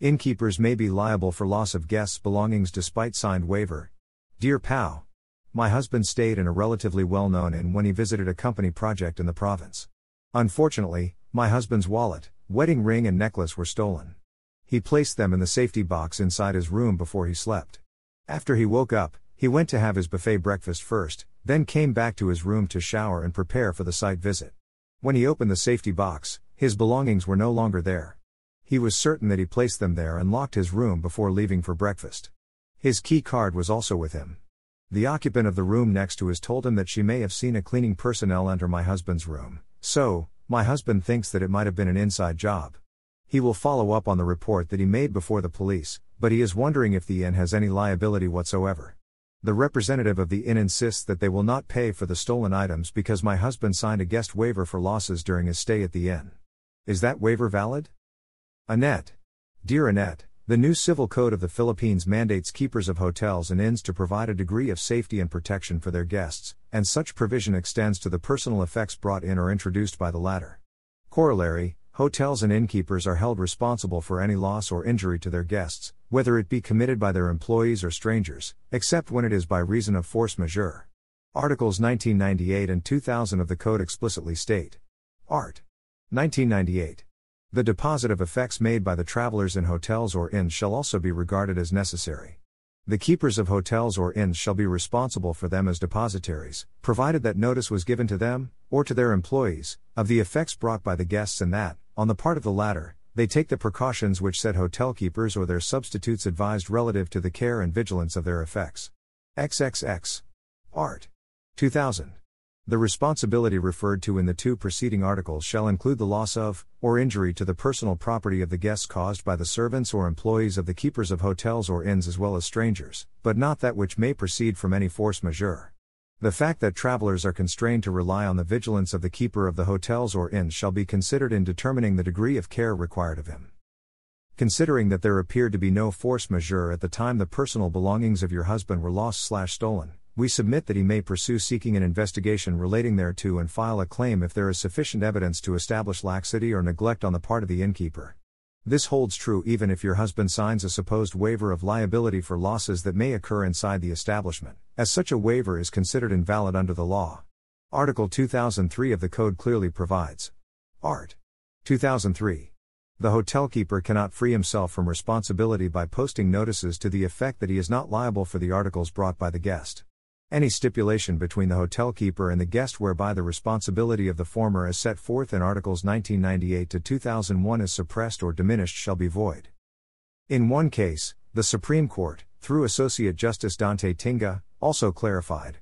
Innkeepers may be liable for loss of guests' belongings despite signed waiver. Dear PAO, My husband stayed in a relatively well known inn when he visited a company project in the province. Unfortunately, my husband's wallet, wedding ring, and necklace were stolen. He placed them in the safety box inside his room before he slept. After he woke up, he went to have his buffet breakfast first, then came back to his room to shower and prepare for the site visit. When he opened the safety box, his belongings were no longer there. He was certain that he placed them there and locked his room before leaving for breakfast. His key card was also with him. The occupant of the room next to his told him that she may have seen a cleaning personnel enter my husband's room, so, my husband thinks that it might have been an inside job. He will follow up on the report that he made before the police, but he is wondering if the inn has any liability whatsoever. The representative of the inn insists that they will not pay for the stolen items because my husband signed a guest waiver for losses during his stay at the inn. Is that waiver valid? Annette. Dear Annette, the new civil code of the Philippines mandates keepers of hotels and inns to provide a degree of safety and protection for their guests, and such provision extends to the personal effects brought in or introduced by the latter. Corollary Hotels and innkeepers are held responsible for any loss or injury to their guests, whether it be committed by their employees or strangers, except when it is by reason of force majeure. Articles 1998 and 2000 of the Code explicitly state. Art. 1998. The deposit of effects made by the travelers in hotels or inns shall also be regarded as necessary. The keepers of hotels or inns shall be responsible for them as depositaries, provided that notice was given to them, or to their employees, of the effects brought by the guests and that, on the part of the latter, they take the precautions which said hotel keepers or their substitutes advised relative to the care and vigilance of their effects. XXX. Art. 2000. The responsibility referred to in the two preceding articles shall include the loss of, or injury to the personal property of the guests caused by the servants or employees of the keepers of hotels or inns as well as strangers, but not that which may proceed from any force majeure. The fact that travelers are constrained to rely on the vigilance of the keeper of the hotels or inns shall be considered in determining the degree of care required of him. Considering that there appeared to be no force majeure at the time the personal belongings of your husband were lost/stolen, we submit that he may pursue seeking an investigation relating thereto and file a claim if there is sufficient evidence to establish laxity or neglect on the part of the innkeeper. This holds true even if your husband signs a supposed waiver of liability for losses that may occur inside the establishment, as such a waiver is considered invalid under the law. Article 2003 of the Code clearly provides. Art. 2003. The hotel keeper cannot free himself from responsibility by posting notices to the effect that he is not liable for the articles brought by the guest. Any stipulation between the hotel keeper and the guest whereby the responsibility of the former as set forth in Articles 1998 to 2001 is suppressed or diminished shall be void. In one case, the Supreme Court, through Associate Justice Dante Tinga, also clarified.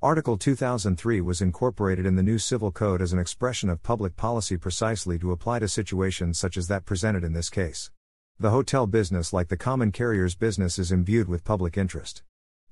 Article 2003 was incorporated in the new Civil Code as an expression of public policy precisely to apply to situations such as that presented in this case. The hotel business, like the common carrier's business, is imbued with public interest.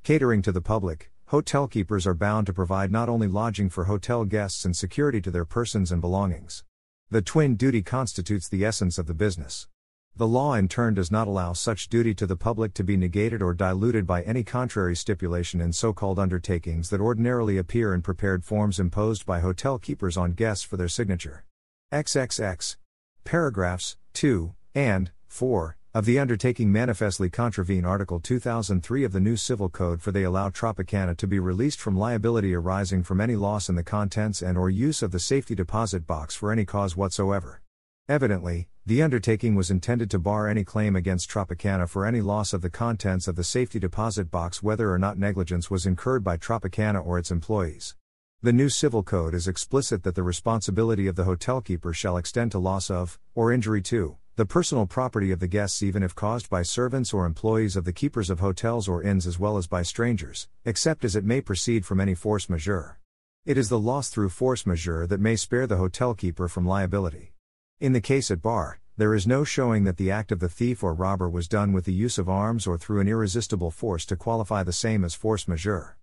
Catering to the public, Hotel keepers are bound to provide not only lodging for hotel guests and security to their persons and belongings. The twin duty constitutes the essence of the business. The law in turn does not allow such duty to the public to be negated or diluted by any contrary stipulation in so called undertakings that ordinarily appear in prepared forms imposed by hotel keepers on guests for their signature. XXX. Paragraphs 2 and 4 of the undertaking manifestly contravene Article 2003 of the new Civil Code for they allow Tropicana to be released from liability arising from any loss in the contents and or use of the safety deposit box for any cause whatsoever. Evidently, the undertaking was intended to bar any claim against Tropicana for any loss of the contents of the safety deposit box whether or not negligence was incurred by Tropicana or its employees. The new Civil Code is explicit that the responsibility of the hotel keeper shall extend to loss of, or injury to, the personal property of the guests, even if caused by servants or employees of the keepers of hotels or inns, as well as by strangers, except as it may proceed from any force majeure. It is the loss through force majeure that may spare the hotel keeper from liability. In the case at bar, there is no showing that the act of the thief or robber was done with the use of arms or through an irresistible force to qualify the same as force majeure.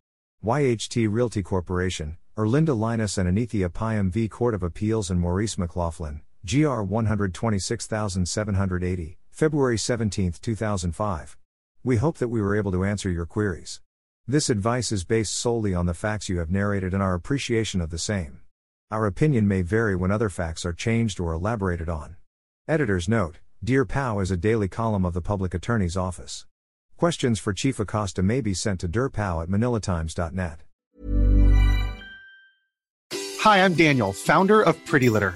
YHT Realty Corporation, Erlinda Lainez and Anicia Payam v. Court of Appeals and Maurice McLoughlin, GR 126780, February 17, 2005. We hope that we were able to answer your queries. This advice is based solely on the facts you have narrated and our appreciation of the same. Our opinion may vary when other facts are changed or elaborated on. Editor's note Dear PAO is a daily column of the Public Attorney's Office. Questions for Chief Acosta may be sent to dearpao at manilatimes.net. Hi, I'm Daniel, founder of Pretty Litter.